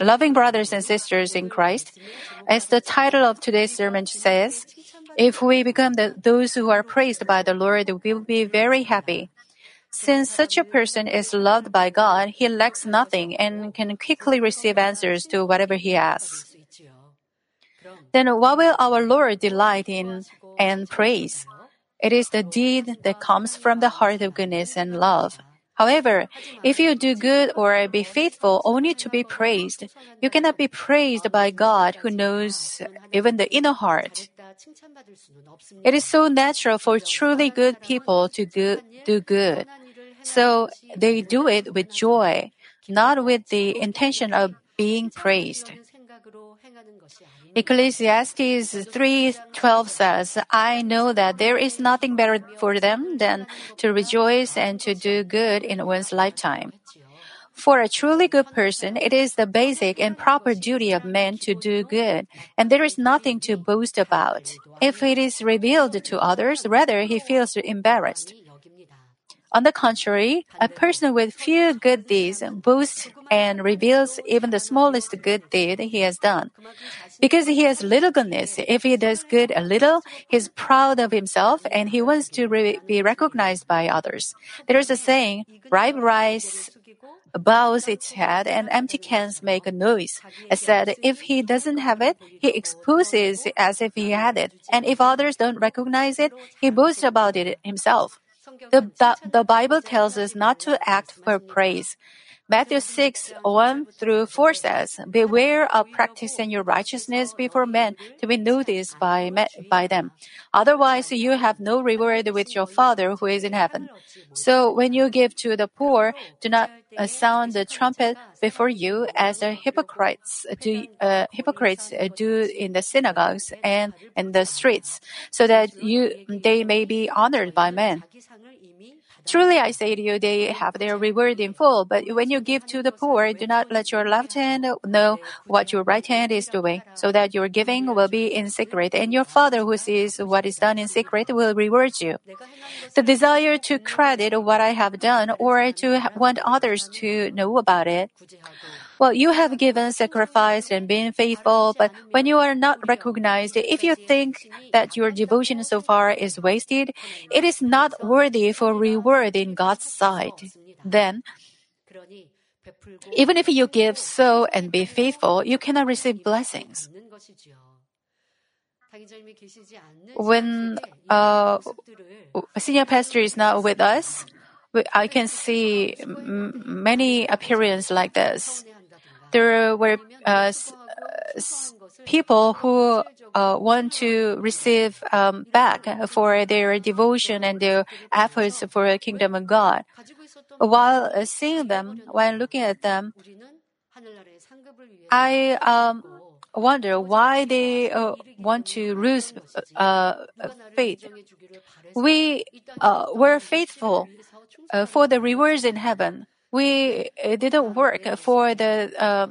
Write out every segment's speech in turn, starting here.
Loving brothers and sisters in Christ, as the title of today's sermon says, if we become the, those who are praised by the Lord, we will be very happy. Since such a person is loved by God, he lacks nothing and can quickly receive answers to whatever he asks. Then what will our Lord delight in and praise? It is the deed that comes from the heart of goodness and love. However, if you do good or be faithful only to be praised, you cannot be praised by God who knows even the inner heart. It is so natural for truly good people to do good. So they do it with joy, not with the intention of being praised. Ecclesiastes 3:12 says, "I know that there is nothing better for them than to rejoice and to do good in one's lifetime." For a truly good person, it is the basic and proper duty of man to do good, and there is nothing to boast about. If it is revealed to others, rather he feels embarrassed. On the contrary, a person with few good deeds boasts and reveals even the smallest good deed he has done. Because he has little goodness, if he does good a little, he is proud of himself and he wants to re- be recognized by others. There is a saying, ripe rice bows its head and empty cans make a noise. It said if he doesn't have it, he exposes as if he had it. And if others don't recognize it, he boasts about it himself. The, the, Bible tells us not to act for praise. Matthew 6, 1 through 4 says, Beware of practicing your righteousness before men to be noticed by, by them. Otherwise, you have no reward with your Father who is in heaven. So when you give to the poor, do not uh, sound the trumpet before you as the hypocrites do, uh, hypocrites do in the synagogues and in the streets, so that you, they may be honored by men. Truly I say to you, they have their reward in full. But when you give to the poor, do not let your left hand know what your right hand is doing, so that your giving will be in secret, and your Father who sees what is done in secret will reward you. The desire to credit what I have done or to want others to know about it well, you have given sacrifice and been faithful, but when you are not recognized, if you think that your devotion so far is wasted, it is not worthy for reward in God's sight. Then, even if you give so and be faithful, you cannot receive blessings. When uh, senior pastor is not with us, I can see many appearances like this there were uh, people who uh, want to receive um, back for their devotion and their efforts for the kingdom of God. While uh, seeing them, while looking at them, I um, wonder why they uh, want to lose uh, faith. We uh, were faithful for the rewards in heaven we didn't work for the uh,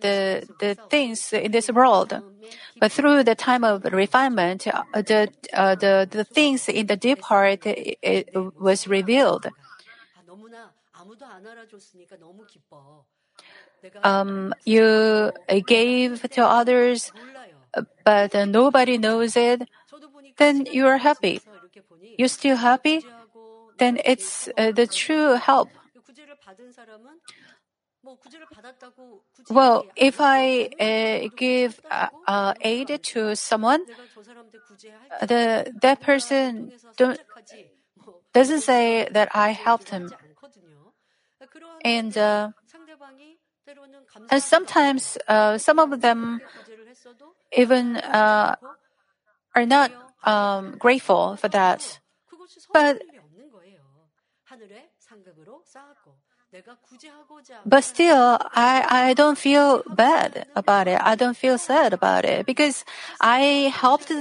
the the things in this world, but through the time of refinement, uh, the uh, the the things in the deep heart it, was revealed. Um, you gave to others, but nobody knows it. Then you are happy. You're still happy. Then it's uh, the true help well, if I uh, give uh, uh, aid to someone, the that person doesn't say that I helped him, and uh, and sometimes uh, some of them even uh, are not um, grateful for that, but but still, I, I don't feel bad about it. I don't feel sad about it because I helped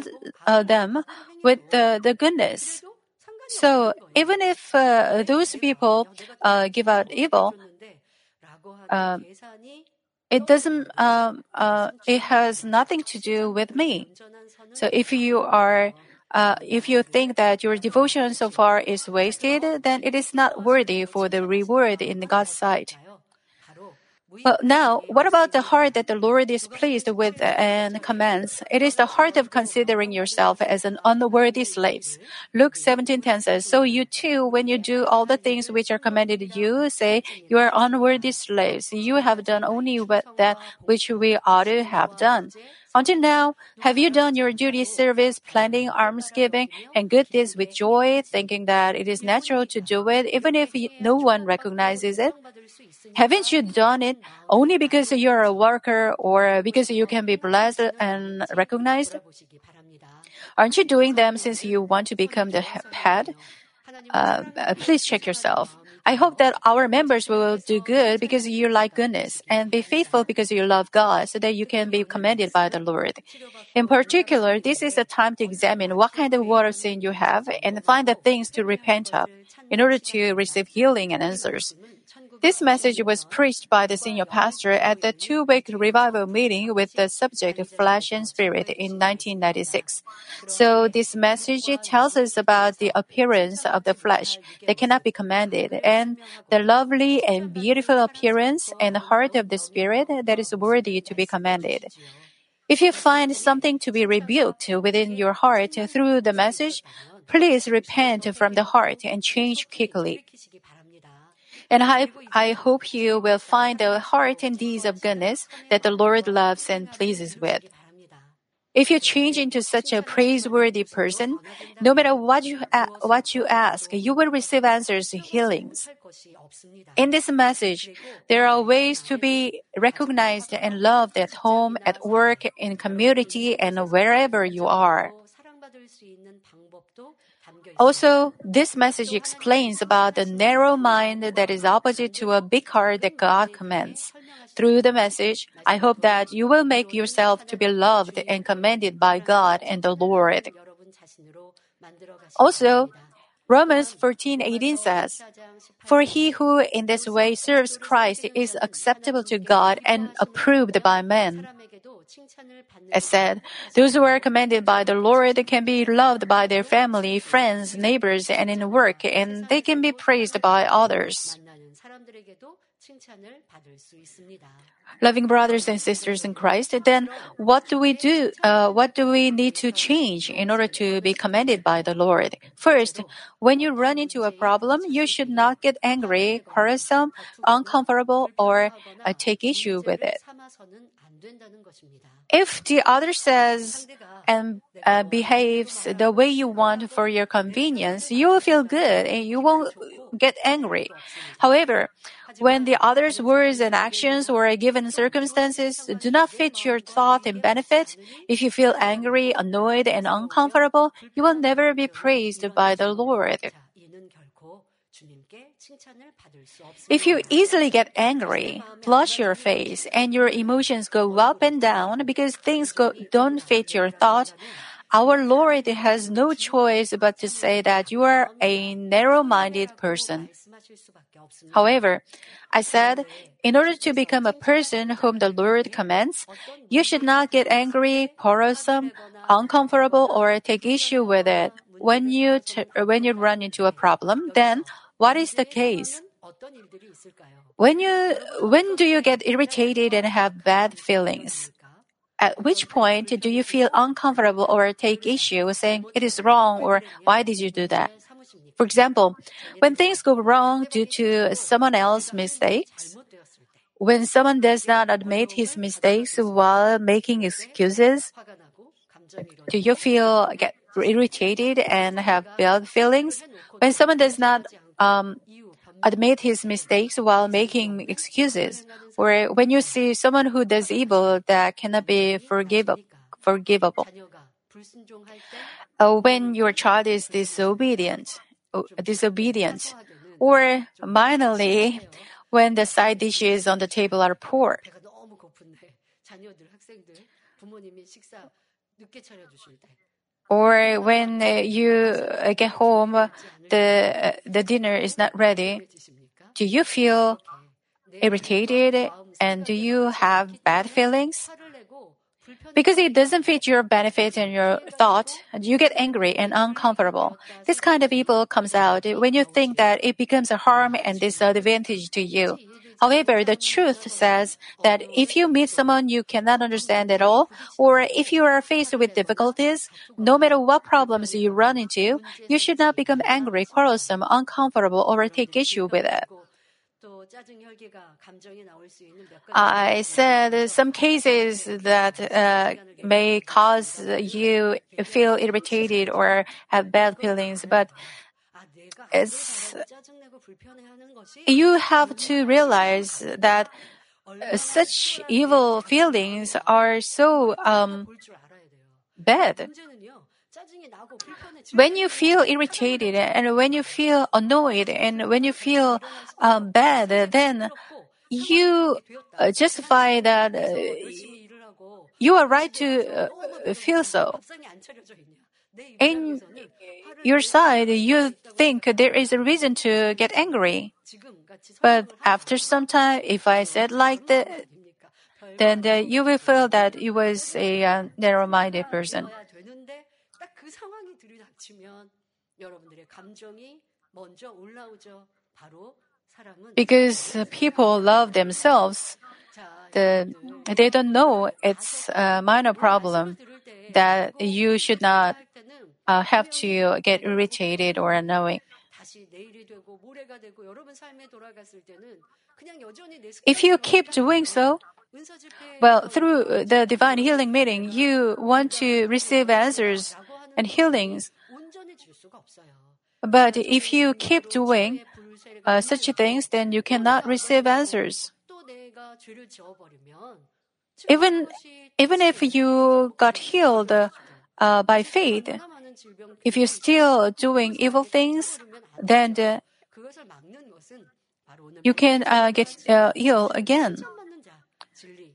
uh, them with the, the goodness. So even if uh, those people uh, give out evil, um, it doesn't. Um, uh, it has nothing to do with me. So if you are uh, if you think that your devotion so far is wasted, then it is not worthy for the reward in God's sight. Well, now, what about the heart that the Lord is pleased with and commands? It is the heart of considering yourself as an unworthy slave. Luke 17:10 says, "So you too, when you do all the things which are commanded you, say you are unworthy slaves. You have done only what that which we ought to have done." Until now, have you done your duty service, planting, almsgiving, and good deeds with joy, thinking that it is natural to do it even if no one recognizes it? Haven't you done it only because you're a worker or because you can be blessed and recognized? Aren't you doing them since you want to become the head? Uh, please check yourself. I hope that our members will do good because you like goodness and be faithful because you love God so that you can be commended by the Lord. In particular, this is a time to examine what kind of water sin you have and find the things to repent of in order to receive healing and answers. This message was preached by the senior pastor at the two week revival meeting with the subject Flesh and Spirit in 1996. So, this message tells us about the appearance of the flesh that cannot be commanded and the lovely and beautiful appearance and heart of the Spirit that is worthy to be commanded. If you find something to be rebuked within your heart through the message, please repent from the heart and change quickly. And I, I hope you will find the heart and deeds of goodness that the Lord loves and pleases with. If you change into such a praiseworthy person, no matter what you, uh, what you ask, you will receive answers and healings. In this message, there are ways to be recognized and loved at home, at work, in community, and wherever you are. Also, this message explains about the narrow mind that is opposite to a big heart that God commands. Through the message, I hope that you will make yourself to be loved and commended by God and the Lord. Also, Romans 14:18 says, "For he who in this way serves Christ is acceptable to God and approved by men." It said, those who are commended by the Lord can be loved by their family, friends, neighbors, and in work, and they can be praised by others. Loving brothers and sisters in Christ, then what do we do? Uh, what do we need to change in order to be commended by the Lord? First, when you run into a problem, you should not get angry, quarrelsome, uncomfortable, or uh, take issue with it. If the other says and uh, behaves the way you want for your convenience, you will feel good and you won't get angry. However, when the other's words and actions or given circumstances do not fit your thought and benefit, if you feel angry, annoyed, and uncomfortable, you will never be praised by the Lord. If you easily get angry, flush your face, and your emotions go up and down because things go, don't fit your thought, our Lord has no choice but to say that you are a narrow minded person. However, I said, in order to become a person whom the Lord commands, you should not get angry, quarrelsome, uncomfortable, or take issue with it. When you, t- when you run into a problem, then what is the case? When you, when do you get irritated and have bad feelings? At which point do you feel uncomfortable or take issue saying it is wrong or why did you do that? For example, when things go wrong due to someone else's mistakes, when someone does not admit his mistakes while making excuses, do you feel get irritated and have bad feelings? When someone does not um, admit his mistakes while making excuses, or when you see someone who does evil that cannot be forgivable. forgivable. Uh, when your child is disobedient, uh, disobedient, or minorly, when the side dishes on the table are poor. Or when uh, you uh, get home, the uh, the dinner is not ready. Do you feel irritated and do you have bad feelings? Because it doesn't fit your benefit and your thought, you get angry and uncomfortable. This kind of evil comes out when you think that it becomes a harm and disadvantage to you. However, the truth says that if you meet someone you cannot understand at all, or if you are faced with difficulties, no matter what problems you run into, you should not become angry, quarrelsome, uncomfortable, or take issue with it. I said some cases that uh, may cause you feel irritated or have bad feelings, but it's you have to realize that such evil feelings are so um, bad. When you feel irritated and when you feel annoyed and when you feel um, bad, then you uh, justify that uh, you are right to uh, feel so. In your side, you think there is a reason to get angry. But after some time, if I said like that, then uh, you will feel that you was a uh, narrow-minded person. Because people love themselves, the, they don't know it's a minor problem that you should not uh, have to get irritated or annoying. If you keep doing so, well, through the divine healing meeting, you want to receive answers and healings. But if you keep doing uh, such things, then you cannot receive answers. Even even if you got healed uh, by faith, if you're still doing evil things, then the, you can uh, get uh, ill again.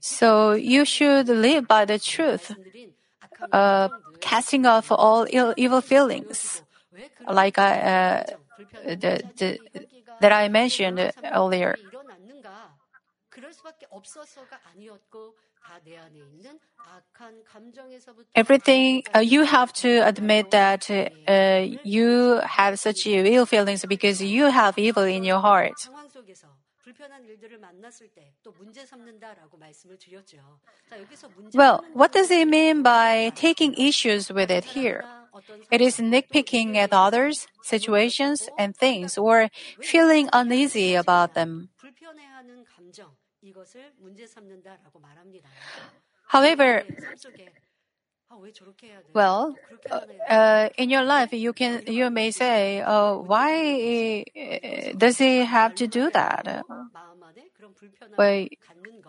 So you should live by the truth, uh, casting off all Ill, evil feelings, like I, uh, the, the, that I mentioned earlier. Everything uh, you have to admit that uh, you have such ill feelings because you have evil in your heart. Well, what does it mean by taking issues with it here? It is nitpicking at others, situations, and things, or feeling uneasy about them. However, well, uh, in your life, you can you may say, uh, "Why does he have to do that?" But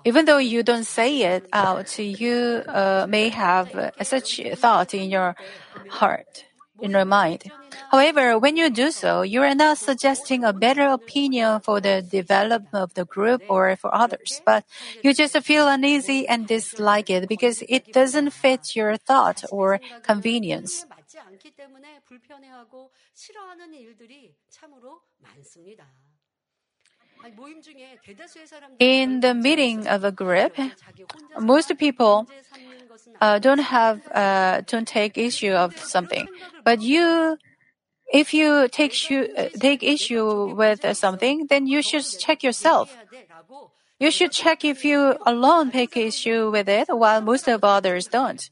even though you don't say it out, you uh, may have such thought in your heart in your mind. However, when you do so, you are not suggesting a better opinion for the development of the group or for others, but you just feel uneasy and dislike it because it doesn't fit your thought or convenience. In the meeting of a group, most people uh, don't have uh, don't take issue of something, but you, if you take issue, uh, take issue with something, then you should check yourself. You should check if you alone take issue with it, while most of others don't.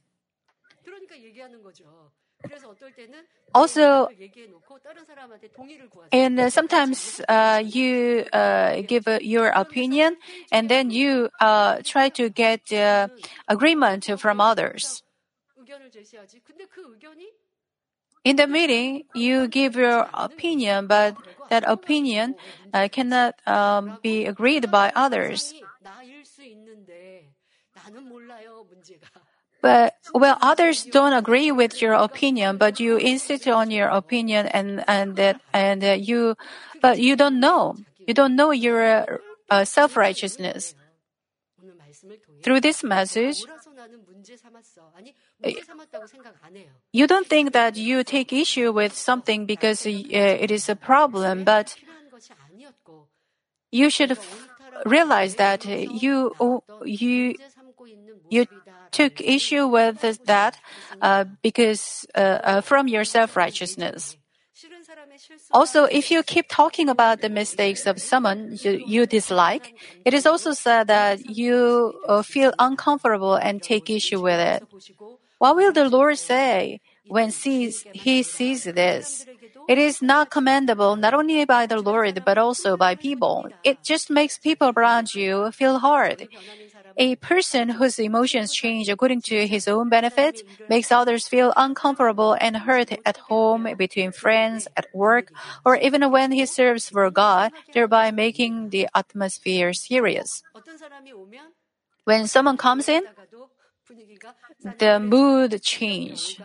Also, and uh, sometimes uh, you uh, give your opinion and then you uh, try to get agreement from others. In the meeting, you give your opinion, but that opinion uh, cannot um, be agreed by others. But well, others don't agree with your opinion, but you insist on your opinion, and and that and uh, you, but you don't know. You don't know your uh, self righteousness. Through this message, you don't think that you take issue with something because uh, it is a problem, but you should f- realize that you you you took issue with that uh, because uh, uh, from your self righteousness. Also, if you keep talking about the mistakes of someone you, you dislike, it is also said that you uh, feel uncomfortable and take issue with it. What will the Lord say when sees, he sees this? It is not commendable not only by the Lord but also by people. It just makes people around you feel hard. A person whose emotions change according to his own benefit makes others feel uncomfortable and hurt at home, between friends, at work, or even when he serves for God, thereby making the atmosphere serious. When someone comes in, the mood change.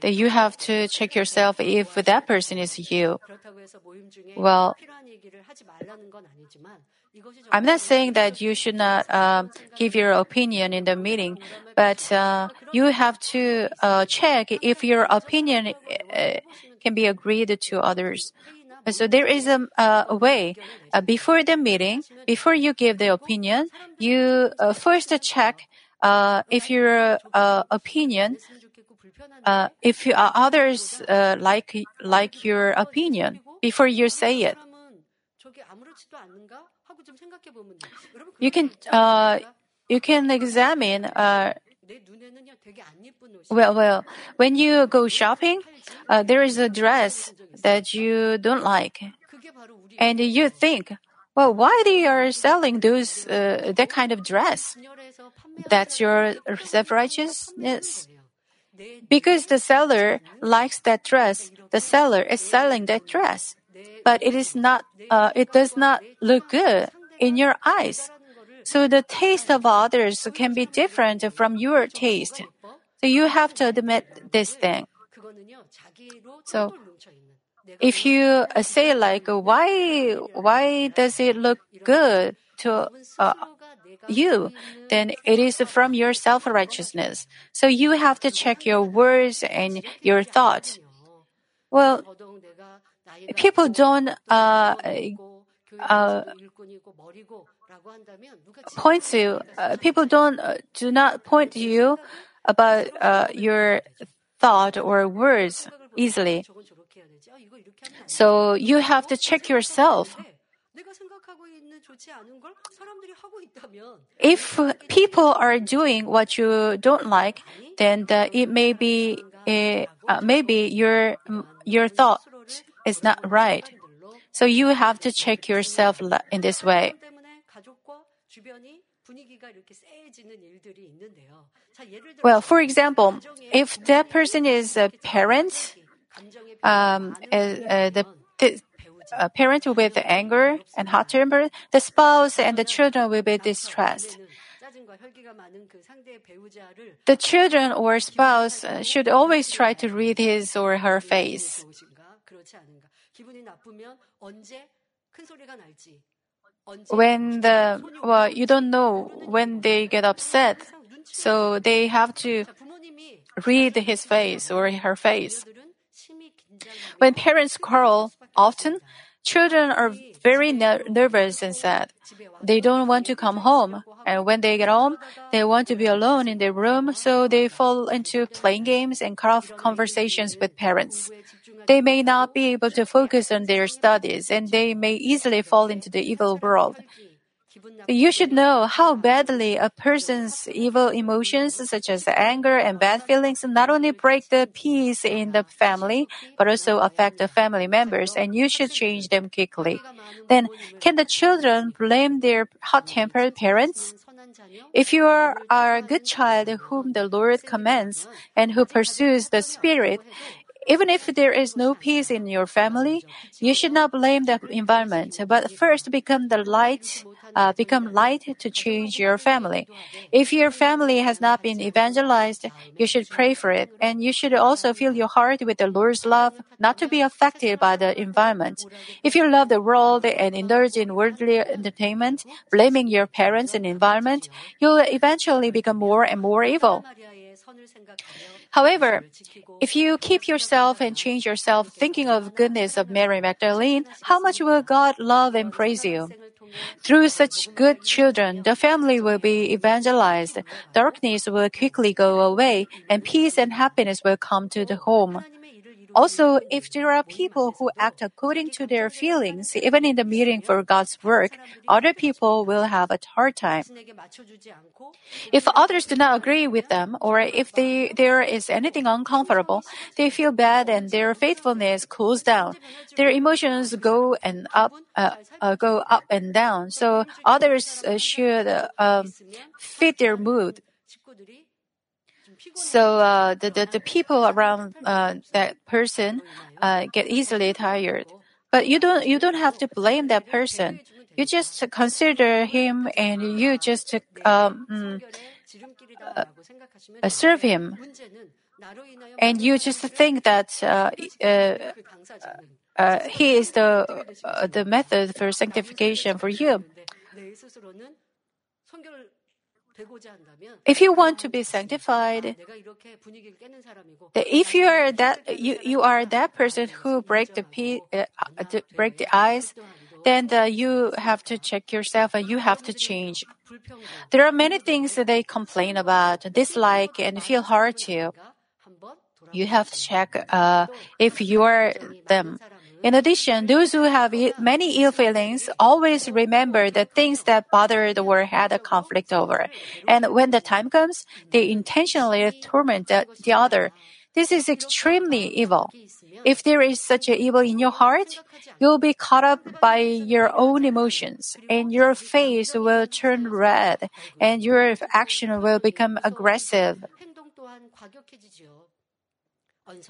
That you have to check yourself if that person is you. Well, I'm not saying that you should not uh, give your opinion in the meeting, but uh, you have to uh, check if your opinion uh, can be agreed to others. So there is a, a way uh, before the meeting, before you give the opinion, you uh, first check if your opinion, if you, others like like your opinion before you say it. You can uh, you can examine. Uh, well, well, when you go shopping, uh, there is a dress that you don't like, and you think, well, why they are selling those uh, that kind of dress? That's your self-righteousness. Because the seller likes that dress, the seller is selling that dress but it is not, uh, it does not look good in your eyes. So the taste of others can be different from your taste. So you have to admit this thing. So if you uh, say like, why, why does it look good to uh, you? Then it is from your self-righteousness. So you have to check your words and your thoughts. Well, people don't uh, uh, point to uh, people don't uh, do not point to you about uh, your thought or words easily. So you have to check yourself. If people are doing what you don't like, then the, it may be uh, maybe your your thought is not right. So you have to check yourself in this way. Well, for example, if that person is a parent, um, uh, uh, the, the a parent with anger and hot temper, the spouse and the children will be distressed. The children or spouse should always try to read his or her face. When the, well, you don't know when they get upset, so they have to read his face or her face. When parents quarrel, often children are very ner- nervous and sad. They don't want to come home, and when they get home, they want to be alone in their room, so they fall into playing games and cut off conversations with parents. They may not be able to focus on their studies, and they may easily fall into the evil world. You should know how badly a person's evil emotions, such as anger and bad feelings, not only break the peace in the family, but also affect the family members, and you should change them quickly. Then, can the children blame their hot tempered parents? If you are a good child whom the Lord commands and who pursues the Spirit, even if there is no peace in your family, you should not blame the environment, but first become the light, uh, become light to change your family. If your family has not been evangelized, you should pray for it, and you should also fill your heart with the Lord's love, not to be affected by the environment. If you love the world and indulge in worldly entertainment, blaming your parents and environment, you'll eventually become more and more evil. However, if you keep yourself and change yourself thinking of goodness of Mary Magdalene, how much will God love and praise you? Through such good children, the family will be evangelized, darkness will quickly go away, and peace and happiness will come to the home. Also, if there are people who act according to their feelings, even in the meeting for God's work, other people will have a hard time. If others do not agree with them, or if they, there is anything uncomfortable, they feel bad and their faithfulness cools down. Their emotions go and up, uh, uh, go up and down. So others uh, should uh, um, fit their mood. So uh, the, the, the people around uh, that person uh, get easily tired. But you don't you don't have to blame that person. You just consider him and you just um, mm, uh, serve him. And you just think that uh, uh, he is the the method for sanctification for you. If you want to be sanctified, if you are that you, you are that person who break the uh, uh break the ice, then the, you have to check yourself and you have to change. There are many things that they complain about, dislike, and feel hard to. You have to check uh, if you are them. In addition, those who have many ill feelings always remember the things that bothered or had a conflict over. And when the time comes, they intentionally torment the, the other. This is extremely evil. If there is such an evil in your heart, you'll be caught up by your own emotions, and your face will turn red, and your action will become aggressive.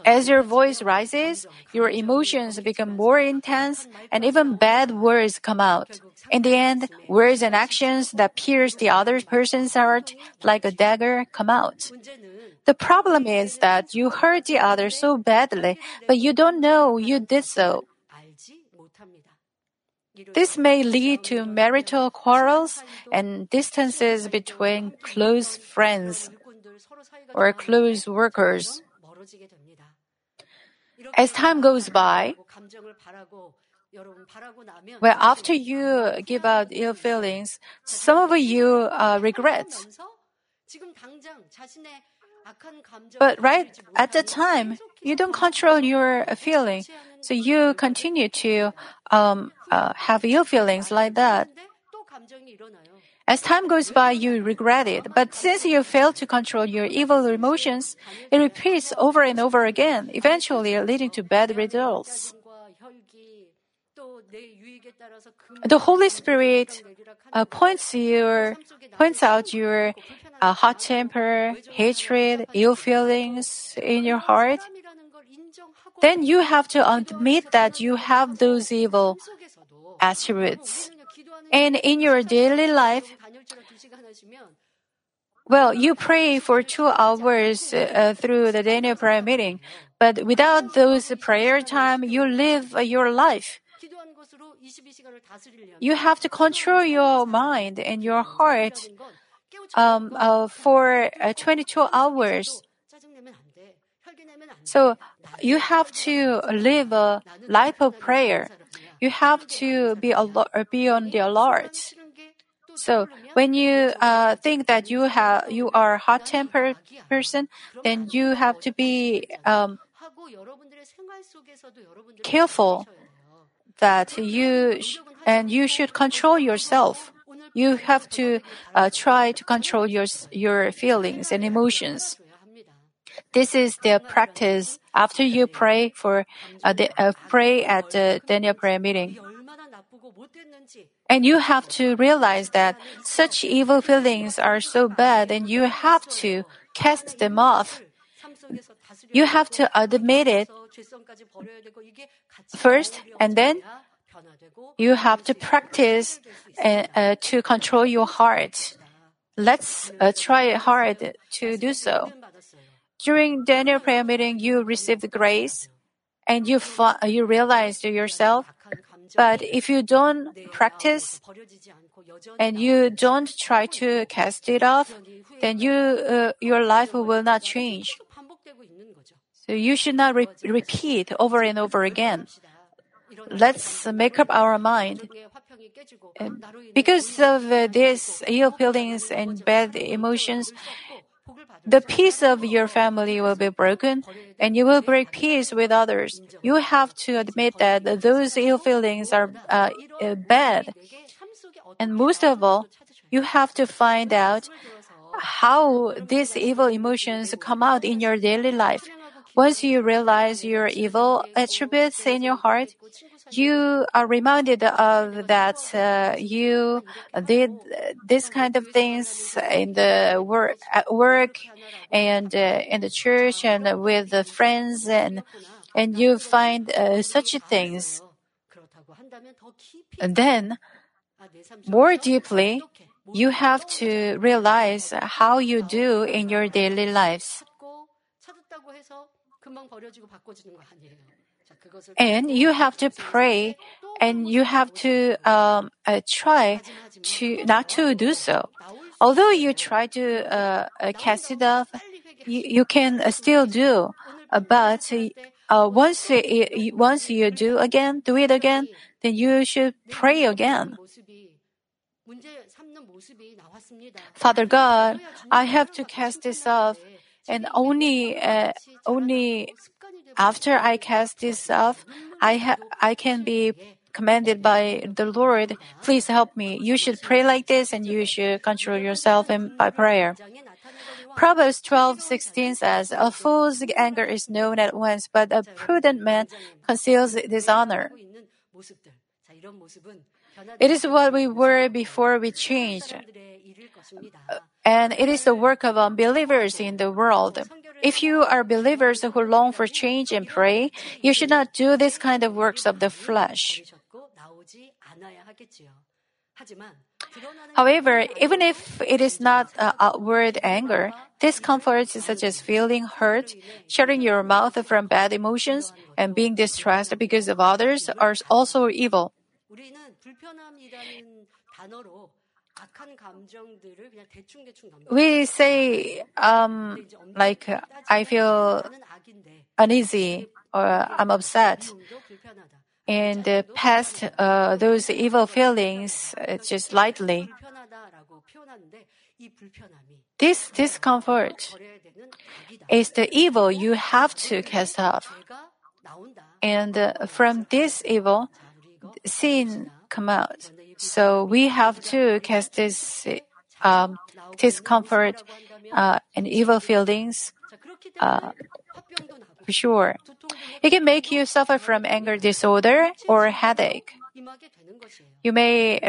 As your voice rises, your emotions become more intense and even bad words come out. In the end, words and actions that pierce the other person's heart like a dagger come out. The problem is that you hurt the other so badly, but you don't know you did so. This may lead to marital quarrels and distances between close friends or close workers. As time goes by, well, after you give out ill feelings, some of you uh, regret. But right at the time, you don't control your feeling, so you continue to um, uh, have ill feelings like that. As time goes by, you regret it. But since you fail to control your evil emotions, it repeats over and over again, eventually leading to bad results. The Holy Spirit uh, points your points out your uh, hot temper, hatred, ill feelings in your heart. Then you have to admit that you have those evil attributes. And in your daily life, well, you pray for two hours uh, through the Daniel prayer meeting, but without those prayer time, you live uh, your life. You have to control your mind and your heart um, uh, for uh, 22 hours. So you have to live a life of prayer. You have to be alert, be on the alert. So when you uh, think that you have you are a hot-tempered person, then you have to be um, careful that you sh- and you should control yourself. You have to uh, try to control your your feelings and emotions. This is the practice after you pray for uh, the, uh, pray at the Daniel prayer meeting. And you have to realize that such evil feelings are so bad and you have to cast them off. You have to admit it first and then you have to practice uh, uh, to control your heart. Let's uh, try hard to do so. During Daniel prayer meeting, you received grace and you, you realized yourself but if you don't practice and you don't try to cast it off, then you uh, your life will not change. So you should not re- repeat over and over again. Let's make up our mind. because of uh, these ill feelings and bad emotions, the peace of your family will be broken and you will break peace with others. You have to admit that those ill feelings are uh, uh, bad. And most of all, you have to find out how these evil emotions come out in your daily life. Once you realize your evil attributes in your heart, you are reminded of that uh, you did this kind of things in the work, at work and uh, in the church and with the friends and and you find uh, such things. And then, more deeply, you have to realize how you do in your daily lives. And you have to pray and you have to um, uh, try to not to do so. Although you try to uh, uh cast it off, you, you can uh, still do. Uh, but once once you do again, do it again, then you should pray again. Father God, I have to cast this off, and only only after I cast this off, I ha- I can be commanded by the Lord. Please help me. You should pray like this and you should control yourself in, by prayer. Proverbs 12:16 says, "A fool's anger is known at once, but a prudent man conceals dishonor." It is what we were before we changed. And it is the work of unbelievers in the world. If you are believers who long for change and pray, you should not do this kind of works of the flesh. However, even if it is not uh, outward anger, discomforts such as feeling hurt, shutting your mouth from bad emotions, and being distressed because of others are also evil. We say, um, like, I feel uneasy or I'm upset. And uh, past uh, those evil feelings uh, just lightly. This discomfort is the evil you have to cast off. And uh, from this evil, sin come out. So we have to cast this um, discomfort uh, and evil feelings uh, for sure. It can make you suffer from anger disorder or headache. You may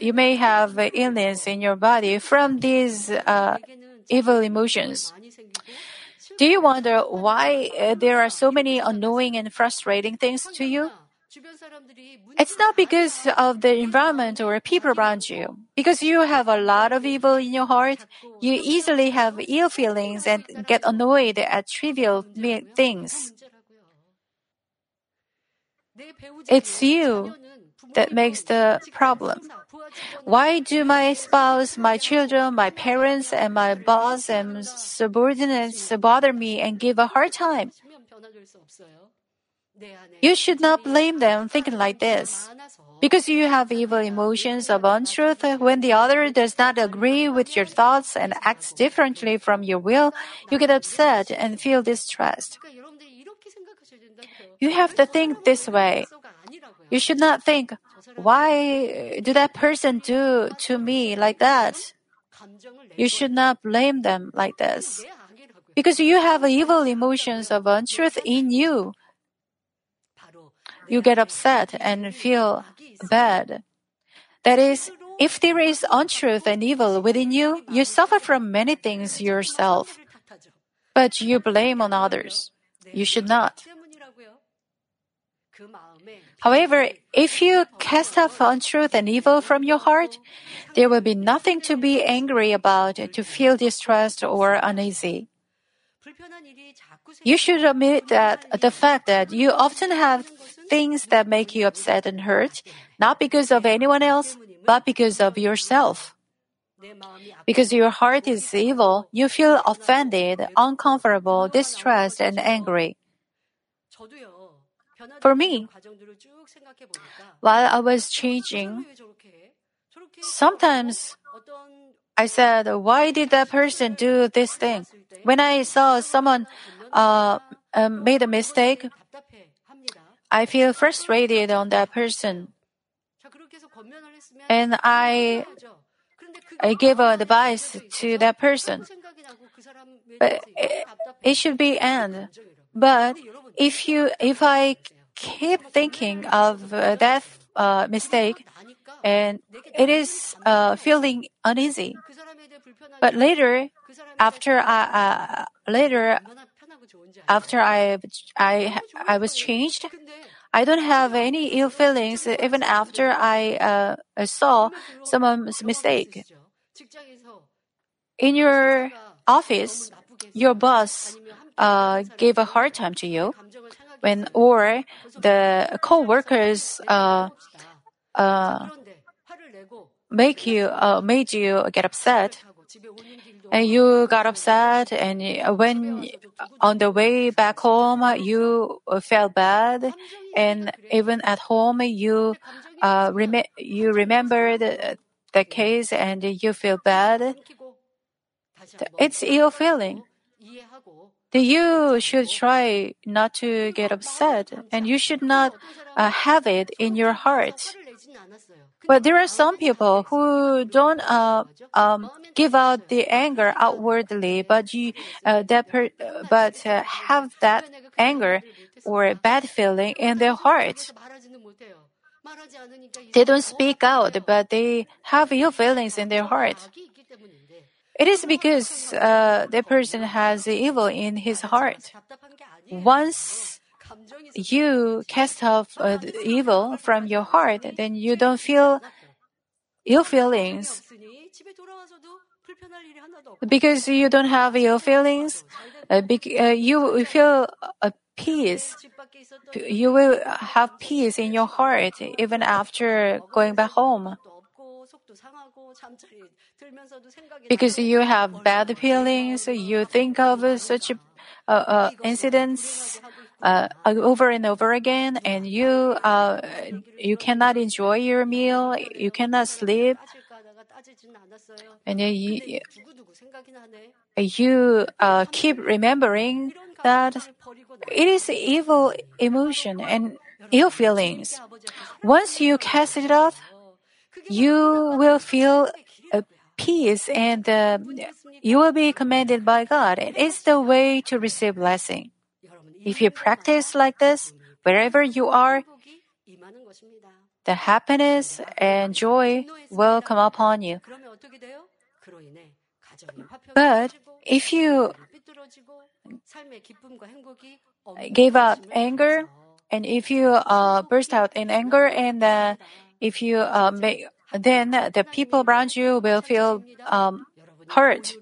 you may have illness in your body from these uh, evil emotions. Do you wonder why uh, there are so many annoying and frustrating things to you? It's not because of the environment or people around you. Because you have a lot of evil in your heart, you easily have ill feelings and get annoyed at trivial things. It's you that makes the problem. Why do my spouse, my children, my parents, and my boss and subordinates bother me and give a hard time? You should not blame them thinking like this. Because you have evil emotions of untruth, when the other does not agree with your thoughts and acts differently from your will, you get upset and feel distressed. You have to think this way. You should not think, why do that person do to me like that? You should not blame them like this. Because you have evil emotions of untruth in you you get upset and feel bad. That is, if there is untruth and evil within you, you suffer from many things yourself. But you blame on others. You should not. However, if you cast off untruth and evil from your heart, there will be nothing to be angry about, to feel distressed or uneasy. You should admit that the fact that you often have things that make you upset and hurt, not because of anyone else, but because of yourself. Because your heart is evil, you feel offended, uncomfortable, distressed, and angry. For me, while I was changing, sometimes I said, why did that person do this thing? When I saw someone uh, uh, made a mistake, I feel frustrated on that person. And I, I give advice to that person. But it, it should be end. But if you, if I keep thinking of uh, that uh, mistake, and it is uh, feeling uneasy. But later, after I uh, later after I I I was changed, I don't have any ill feelings even after I uh, saw someone's mistake. In your office, your boss uh, gave a hard time to you, when or the co-workers uh, uh, make you uh, made you get upset and you got upset and when on the way back home you felt bad. And even at home you uh, rem- you remember the, the case and you feel bad. It's ill feeling. You should try not to get upset and you should not uh, have it in your heart but there are some people who don't uh, um, give out the anger outwardly, but you uh, that per, but uh, have that anger or bad feeling in their heart. They don't speak out, but they have ill feelings in their heart. It is because uh, the person has evil in his heart. Once you cast off uh, evil from your heart, then you don't feel ill feelings. Because you don't have ill feelings, uh, uh, you feel a peace. You will have peace in your heart even after going back home. Because you have bad feelings, you think of such uh, uh, incidents over and over again, and you uh, you cannot enjoy your meal, you cannot sleep, and you you uh, keep remembering that it is evil emotion and ill feelings. Once you cast it off, you will feel a peace and uh, you will be commanded by God. It is the way to receive blessing. If you practice like this, wherever you are, the happiness and joy will come upon you. But if you give up anger, and if you uh, burst out in anger, and uh, if you uh, make, then the people around you will feel um, hurt.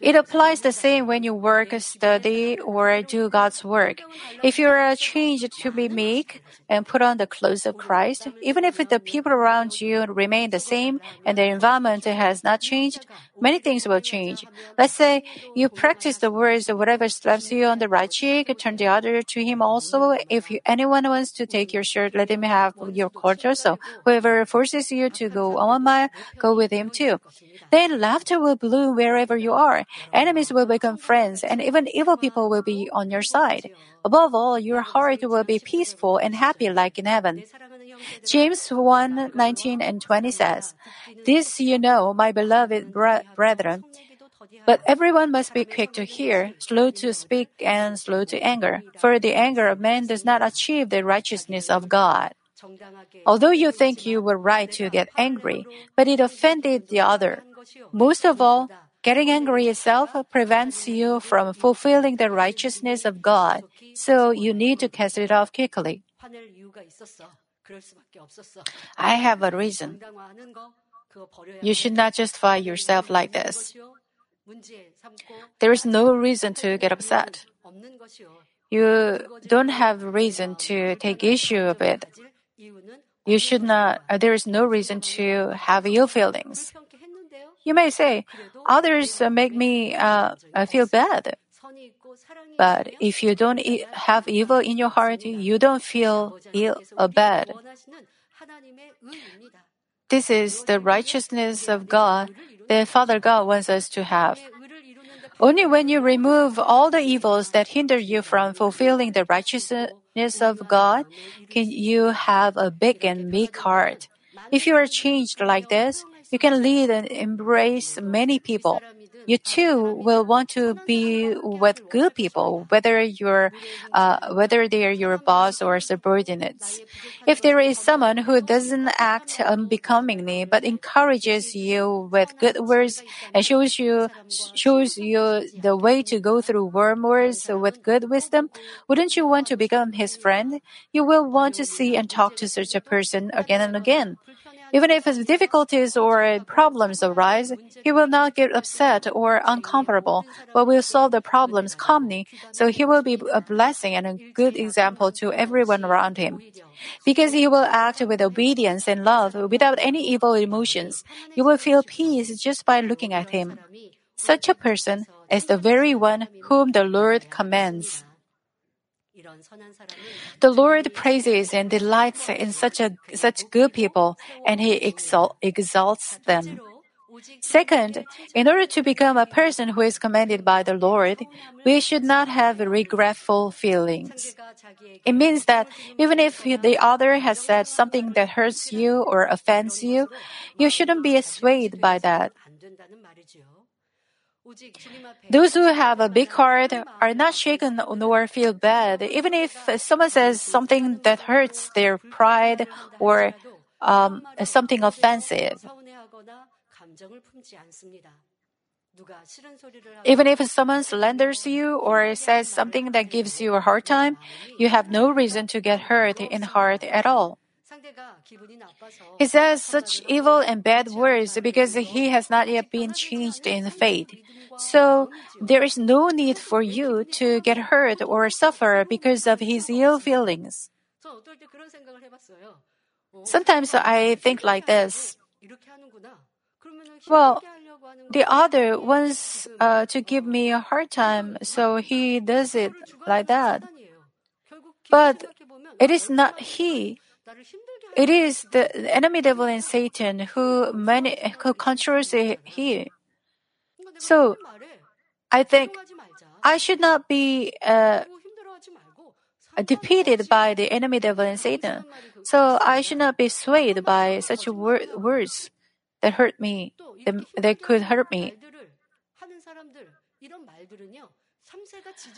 It applies the same when you work, study, or do God's work. If you are changed to be meek and put on the clothes of Christ, even if the people around you remain the same and the environment has not changed, many things will change. Let's say you practice the words, of whatever slaps you on the right cheek, turn the other to him also. If you, anyone wants to take your shirt, let him have your coat also. Whoever forces you to go one mile, go with him too. Then laughter will bloom wherever you are. Enemies will become friends, and even evil people will be on your side. Above all, your heart will be peaceful and happy like in heaven. James 1 19 and 20 says, This you know, my beloved brethren. But everyone must be quick to hear, slow to speak, and slow to anger, for the anger of man does not achieve the righteousness of God. Although you think you were right to get angry, but it offended the other. Most of all, Getting angry itself prevents you from fulfilling the righteousness of God, so you need to cast it off quickly. I have a reason. You should not justify yourself like this. There is no reason to get upset. You don't have reason to take issue of it. You should not, uh, there is no reason to have ill feelings. You may say, others make me uh, feel bad. But if you don't e- have evil in your heart, you don't feel ill or bad. This is the righteousness of God that Father God wants us to have. Only when you remove all the evils that hinder you from fulfilling the righteousness of God can you have a big and meek heart. If you are changed like this, you can lead and embrace many people you too will want to be with good people, whether you're, uh, whether they are your boss or subordinates. If there is someone who doesn't act unbecomingly but encourages you with good words and shows you shows you the way to go through wormholes with good wisdom, wouldn't you want to become his friend? You will want to see and talk to such a person again and again. Even if difficulties or problems arise, he will not get upset or uncomfortable, but will solve the problems calmly, so he will be a blessing and a good example to everyone around him. Because he will act with obedience and love without any evil emotions, you will feel peace just by looking at him. Such a person is the very one whom the Lord commends. The Lord praises and delights in such a such good people, and He exalt, exalts them. Second, in order to become a person who is commanded by the Lord, we should not have regretful feelings. It means that even if the other has said something that hurts you or offends you, you shouldn't be swayed by that. Those who have a big heart are not shaken nor feel bad, even if someone says something that hurts their pride or um, something offensive. Even if someone slanders you or says something that gives you a hard time, you have no reason to get hurt in heart at all. He says such evil and bad words because he has not yet been changed in faith. So there is no need for you to get hurt or suffer because of his ill feelings. Sometimes I think like this. Well, the other wants uh, to give me a hard time, so he does it like that. But it is not he. It is the enemy devil and Satan who, many, who controls he. So, I think I should not be uh, defeated by the enemy devil and Satan. So I should not be swayed by such wor- words that hurt me, that, that could hurt me.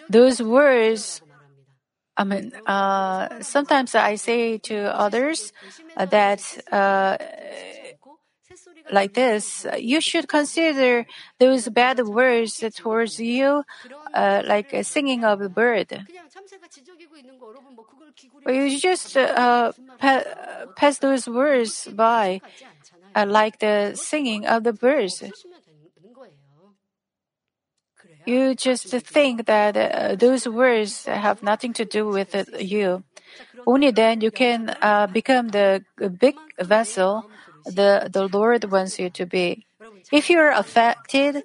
Those words I mean, uh, sometimes I say to others that uh, like this, you should consider those bad words towards you uh, like singing of a bird. You just uh, pa- pass those words by uh, like the singing of the birds. You just think that uh, those words have nothing to do with it, you. Only then you can uh, become the big vessel the, the Lord wants you to be. If you are affected,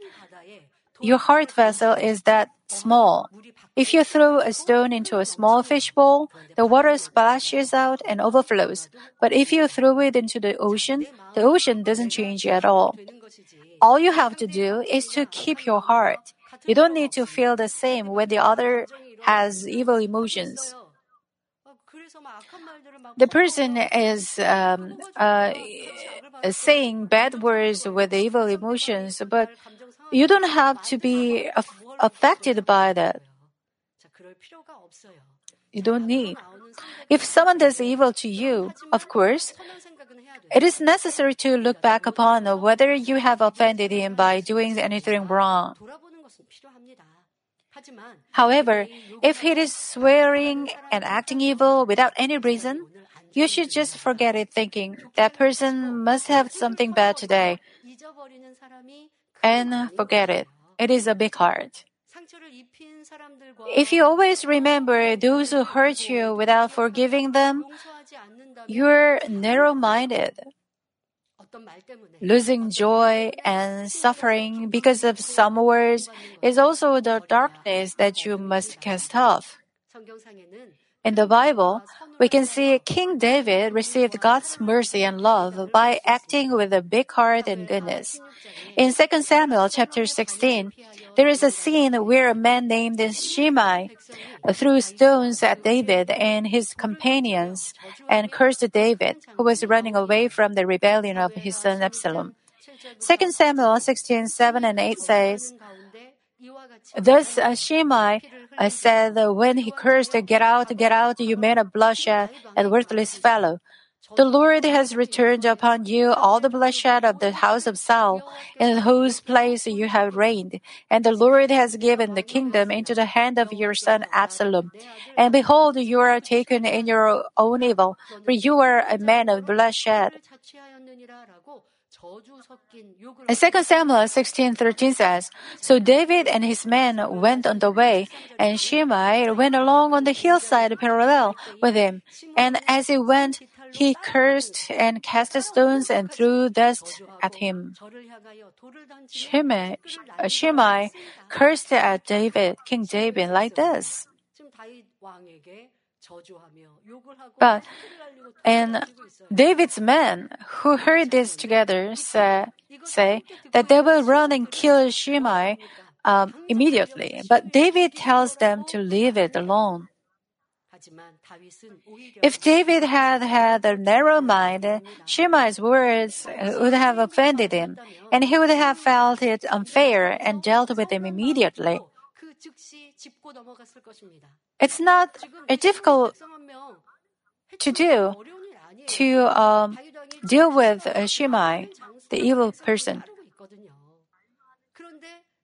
your heart vessel is that small. If you throw a stone into a small fishbowl, the water splashes out and overflows. But if you throw it into the ocean, the ocean doesn't change at all. All you have to do is to keep your heart. You don't need to feel the same when the other has evil emotions. The person is um, uh, saying bad words with evil emotions, but you don't have to be aff- affected by that. You don't need. If someone does evil to you, of course, it is necessary to look back upon whether you have offended him by doing anything wrong. However, if he is swearing and acting evil without any reason, you should just forget it thinking that person must have something bad today and forget it. It is a big heart. If you always remember those who hurt you without forgiving them, you're narrow minded. Losing joy and suffering because of some words is also the darkness that you must cast off. In the Bible, we can see King David received God's mercy and love by acting with a big heart and goodness. In 2 Samuel chapter 16, there is a scene where a man named Shimei threw stones at David and his companions and cursed David, who was running away from the rebellion of his son Absalom. 2 Samuel 16, 7 and 8 says, Thus uh, Shimei uh, said, when he cursed, Get out, get out, you man of bloodshed and worthless fellow. The Lord has returned upon you all the bloodshed of the house of Saul, in whose place you have reigned, and the Lord has given the kingdom into the hand of your son Absalom. And behold, you are taken in your own evil, for you are a man of bloodshed. And 2 Samuel 16:13 says, So David and his men went on the way, and Shimei went along on the hillside parallel with him. And as he went, he cursed and cast stones and threw dust at him. Shimei, uh, Shimei cursed at David, King David, like this. But and David's men who heard this together say, say that they will run and kill Shimei um, immediately. But David tells them to leave it alone. If David had had a narrow mind, Shimei's words would have offended him, and he would have felt it unfair and dealt with him immediately. It's not difficult to do to um, deal with uh, Shimei, the evil person.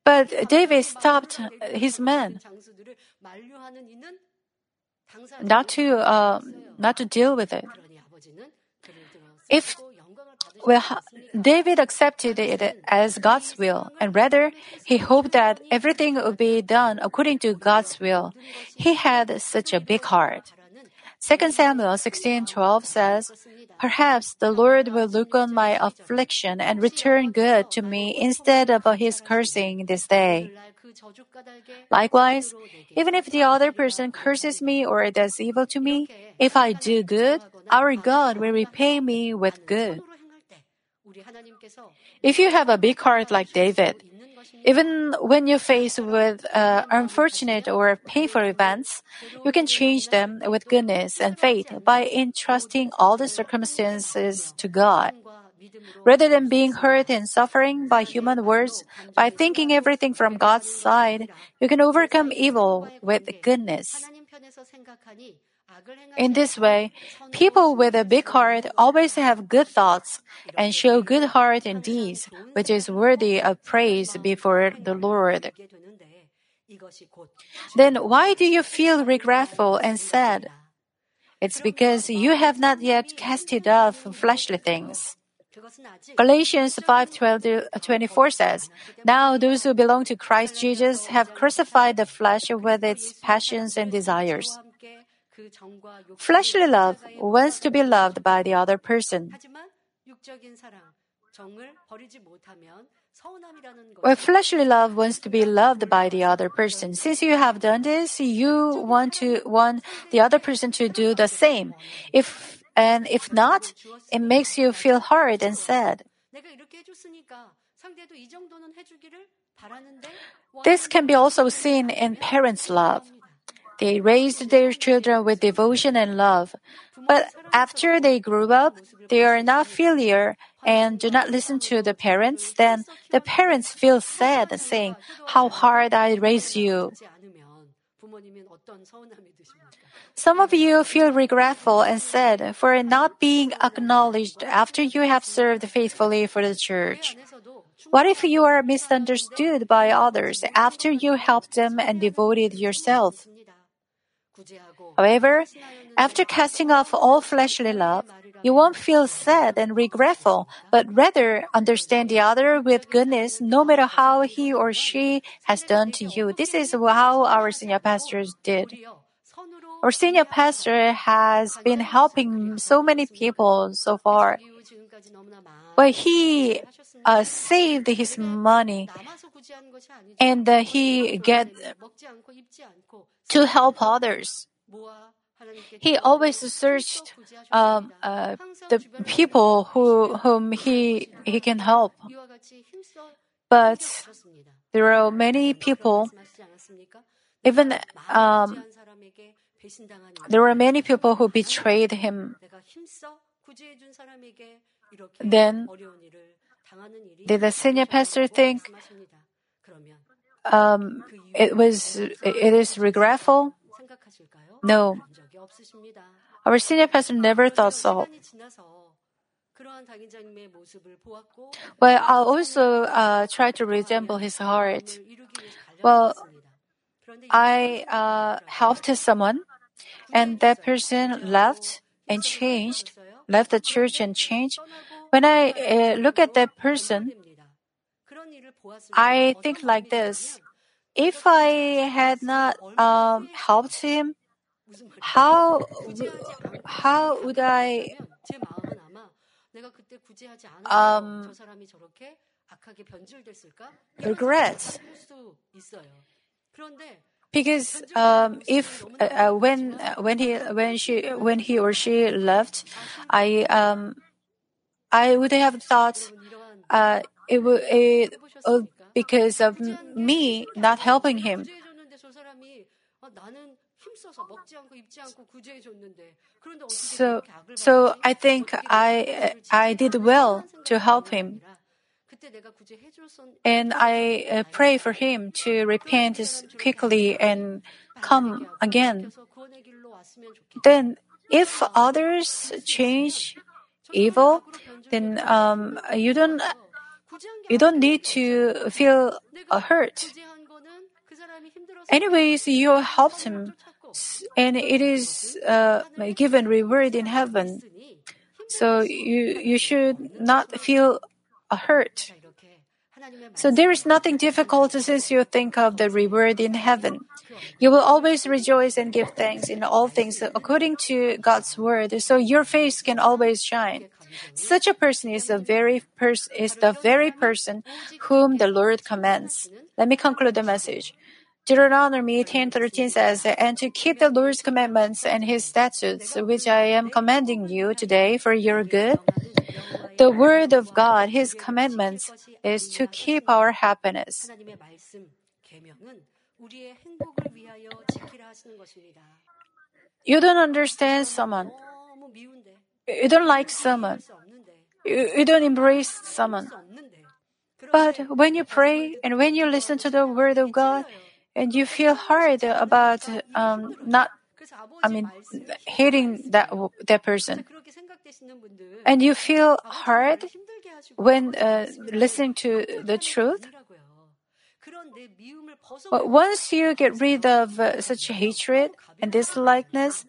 But David stopped his men not to uh, not to deal with it. If well, David accepted it as God's will, and rather, he hoped that everything would be done according to God's will. He had such a big heart. 2 Samuel 16:12 says, Perhaps the Lord will look on my affliction and return good to me instead of his cursing this day. Likewise, even if the other person curses me or does evil to me, if I do good, our God will repay me with good. If you have a big heart like David, even when you're faced with uh, unfortunate or painful events, you can change them with goodness and faith by entrusting all the circumstances to God. Rather than being hurt and suffering by human words, by thinking everything from God's side, you can overcome evil with goodness. In this way, people with a big heart always have good thoughts and show good heart in deeds, which is worthy of praise before the Lord. Then why do you feel regretful and sad? It's because you have not yet casted off fleshly things. Galatians 5:24 says, "Now those who belong to Christ Jesus have crucified the flesh with its passions and desires." Fleshly love wants to be loved by the other person. Well, fleshly love wants to be loved by the other person. Since you have done this, you want to want the other person to do the same. If and if not, it makes you feel hard and sad. This can be also seen in parents' love. They raised their children with devotion and love. But after they grew up, they are not filial and do not listen to the parents, then the parents feel sad, saying, How hard I raised you. Some of you feel regretful and sad for not being acknowledged after you have served faithfully for the church. What if you are misunderstood by others after you helped them and devoted yourself? However, after casting off all fleshly love, you won't feel sad and regretful, but rather understand the other with goodness no matter how he or she has done to you. This is how our senior pastors did. Our senior pastor has been helping so many people so far. But he uh, saved his money and uh, he get to help others. he always searched um, uh, the people who whom he he can help. But there are many people, even um, there were many people who betrayed him. Then, did the senior pastor think um, it was it is regretful? No. Our senior pastor never thought so. Well, I also uh, try to resemble his heart. Well, I uh, helped someone, and that person left and changed, left the church and changed. When I uh, look at that person, I think like this: If I had not um, helped him, how how would I um, regret? Because um, if uh, uh, when uh, when he when she when he or she left, I um I would have thought uh, it would it, uh, because of me not helping him. So, so I think I I did well to help him, and I uh, pray for him to repent quickly and come again. Then, if others change evil, then um, you don't you don't need to feel hurt. Anyways, you helped him and it is uh, given reward in heaven. So you you should not feel hurt. So there is nothing difficult since you think of the reward in heaven. You will always rejoice and give thanks in all things according to God's word, so your face can always shine. Such a person is the very pers- is the very person whom the Lord commands. Let me conclude the message. Deuteronomy 10:13 says, "And to keep the Lord's commandments and His statutes, which I am commanding you today for your good." The word of God, His commandments, is to keep our happiness. You don't understand someone. You don't like someone. You, you don't embrace someone. But when you pray and when you listen to the word of God, and you feel hard about um, not, I mean, hating that that person, and you feel hard when uh, listening to the truth. But once you get rid of uh, such hatred and dislikeness,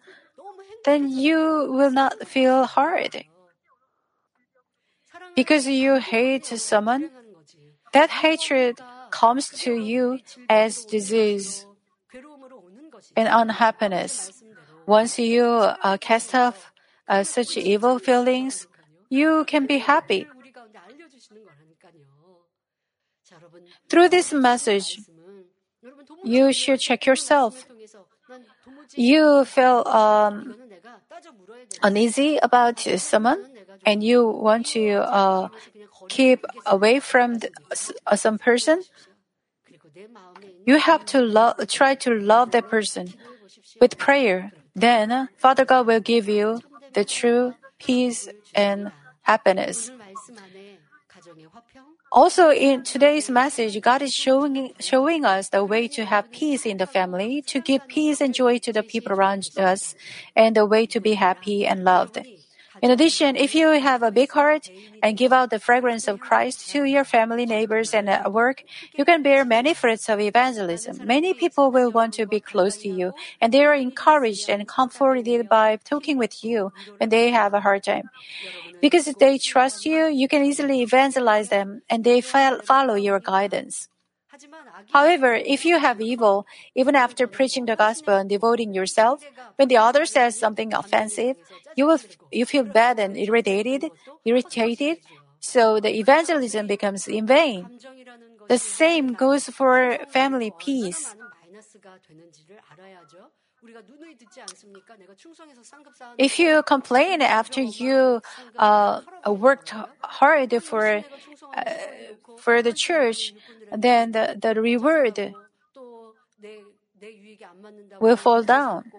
then you will not feel hard. Because you hate someone, that hatred comes to you as disease and unhappiness. Once you uh, cast off uh, such evil feelings, you can be happy. Through this message, you should check yourself. You feel um, uneasy about someone and you want to uh, keep away from the, uh, some person, you have to love, try to love that person with prayer. Then Father God will give you the true peace and happiness. Also, in today's message, God is showing, showing us the way to have peace in the family, to give peace and joy to the people around us, and the way to be happy and loved. In addition, if you have a big heart and give out the fragrance of Christ to your family, neighbors, and at work, you can bear many fruits of evangelism. Many people will want to be close to you, and they are encouraged and comforted by talking with you when they have a hard time. Because they trust you, you can easily evangelize them, and they follow your guidance. However, if you have evil, even after preaching the gospel and devoting yourself, when the other says something offensive, you will you feel bad and irritated, irritated, so the evangelism becomes in vain. The same goes for family peace. If you complain after you uh, worked hard for uh, for the church, then the, the reward will fall down.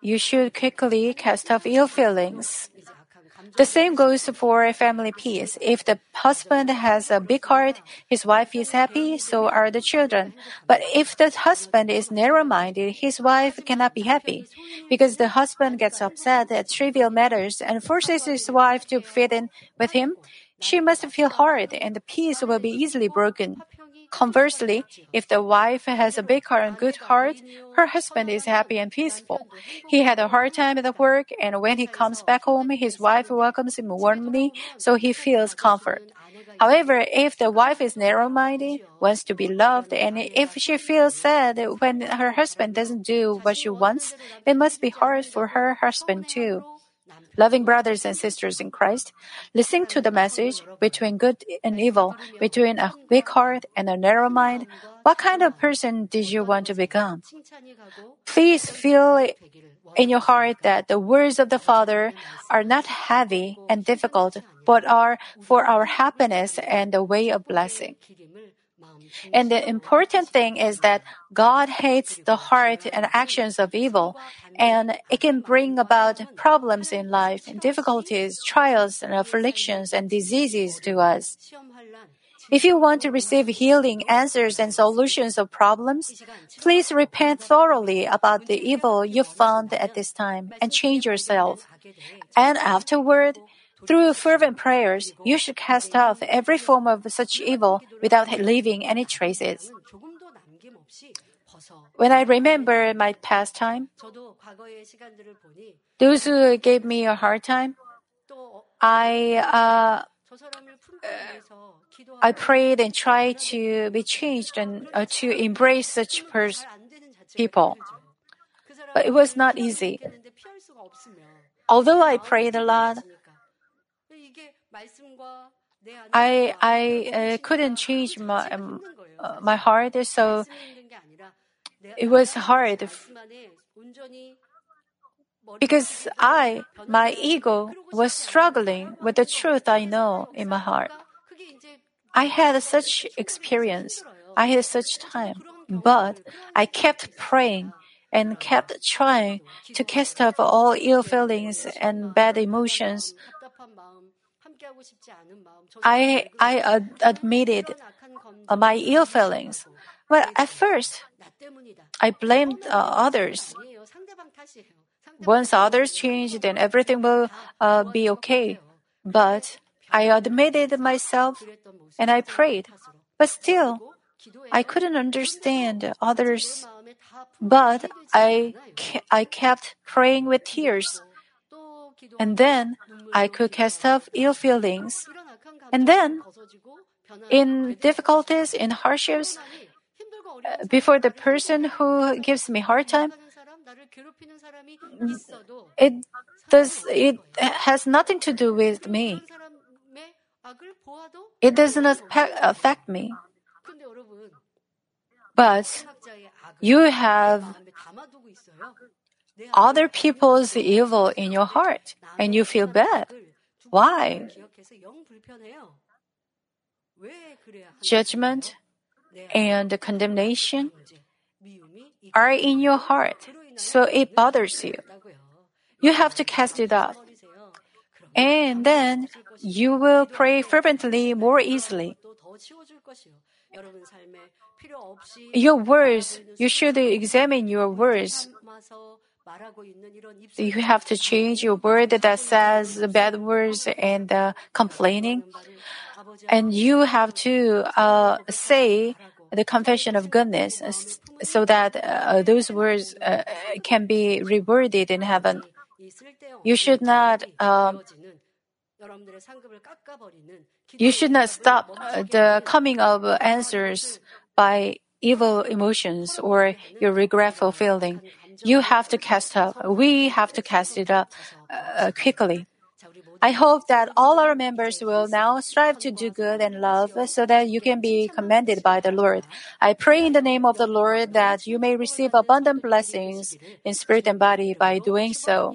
You should quickly cast off ill feelings. The same goes for family peace. If the husband has a big heart, his wife is happy, so are the children. But if the husband is narrow minded, his wife cannot be happy. Because the husband gets upset at trivial matters and forces his wife to fit in with him, she must feel hard and the peace will be easily broken. Conversely, if the wife has a big heart and good heart, her husband is happy and peaceful. He had a hard time at work, and when he comes back home, his wife welcomes him warmly, so he feels comfort. However, if the wife is narrow minded, wants to be loved, and if she feels sad when her husband doesn't do what she wants, it must be hard for her husband too. Loving brothers and sisters in Christ, listening to the message between good and evil, between a weak heart and a narrow mind, what kind of person did you want to become? Please feel in your heart that the words of the Father are not heavy and difficult, but are for our happiness and the way of blessing. And the important thing is that God hates the heart and actions of evil, and it can bring about problems in life, difficulties, trials, and afflictions and diseases to us. If you want to receive healing answers and solutions of problems, please repent thoroughly about the evil you found at this time and change yourself. And afterward, through fervent prayers, you should cast off every form of such evil without leaving any traces. When I remember my past time, those who gave me a hard time, I uh, I prayed and tried to be changed and uh, to embrace such pers- people. But it was not easy. Although I prayed a lot, I I uh, couldn't change my um, uh, my heart, so it was hard. Because I, my ego, was struggling with the truth I know in my heart. I had such experience. I had such time. But I kept praying and kept trying to cast off all ill feelings and bad emotions I, I ad- admitted my ill feelings. Well, at first, I blamed uh, others. Once others change, then everything will uh, be okay. But I admitted myself and I prayed. But still, I couldn't understand others. But I, I kept praying with tears. And then I could cast off ill feelings. And then, in difficulties, in hardships, uh, before the person who gives me hard time, it does it has nothing to do with me. It does not affect me. But you have other people's evil in your heart and you feel bad. Why? Judgment and condemnation are in your heart, so it bothers you. You have to cast it off. And then you will pray fervently more easily. Your words, you should examine your words you have to change your word that says bad words and uh, complaining. And you have to uh, say the confession of goodness so that uh, those words uh, can be reworded in heaven. You should not. Um, you should not stop uh, the coming of answers by evil emotions or your regretful feeling you have to cast up. We have to cast it up uh, quickly. I hope that all our members will now strive to do good and love so that you can be commended by the Lord. I pray in the name of the Lord that you may receive abundant blessings in spirit and body by doing so.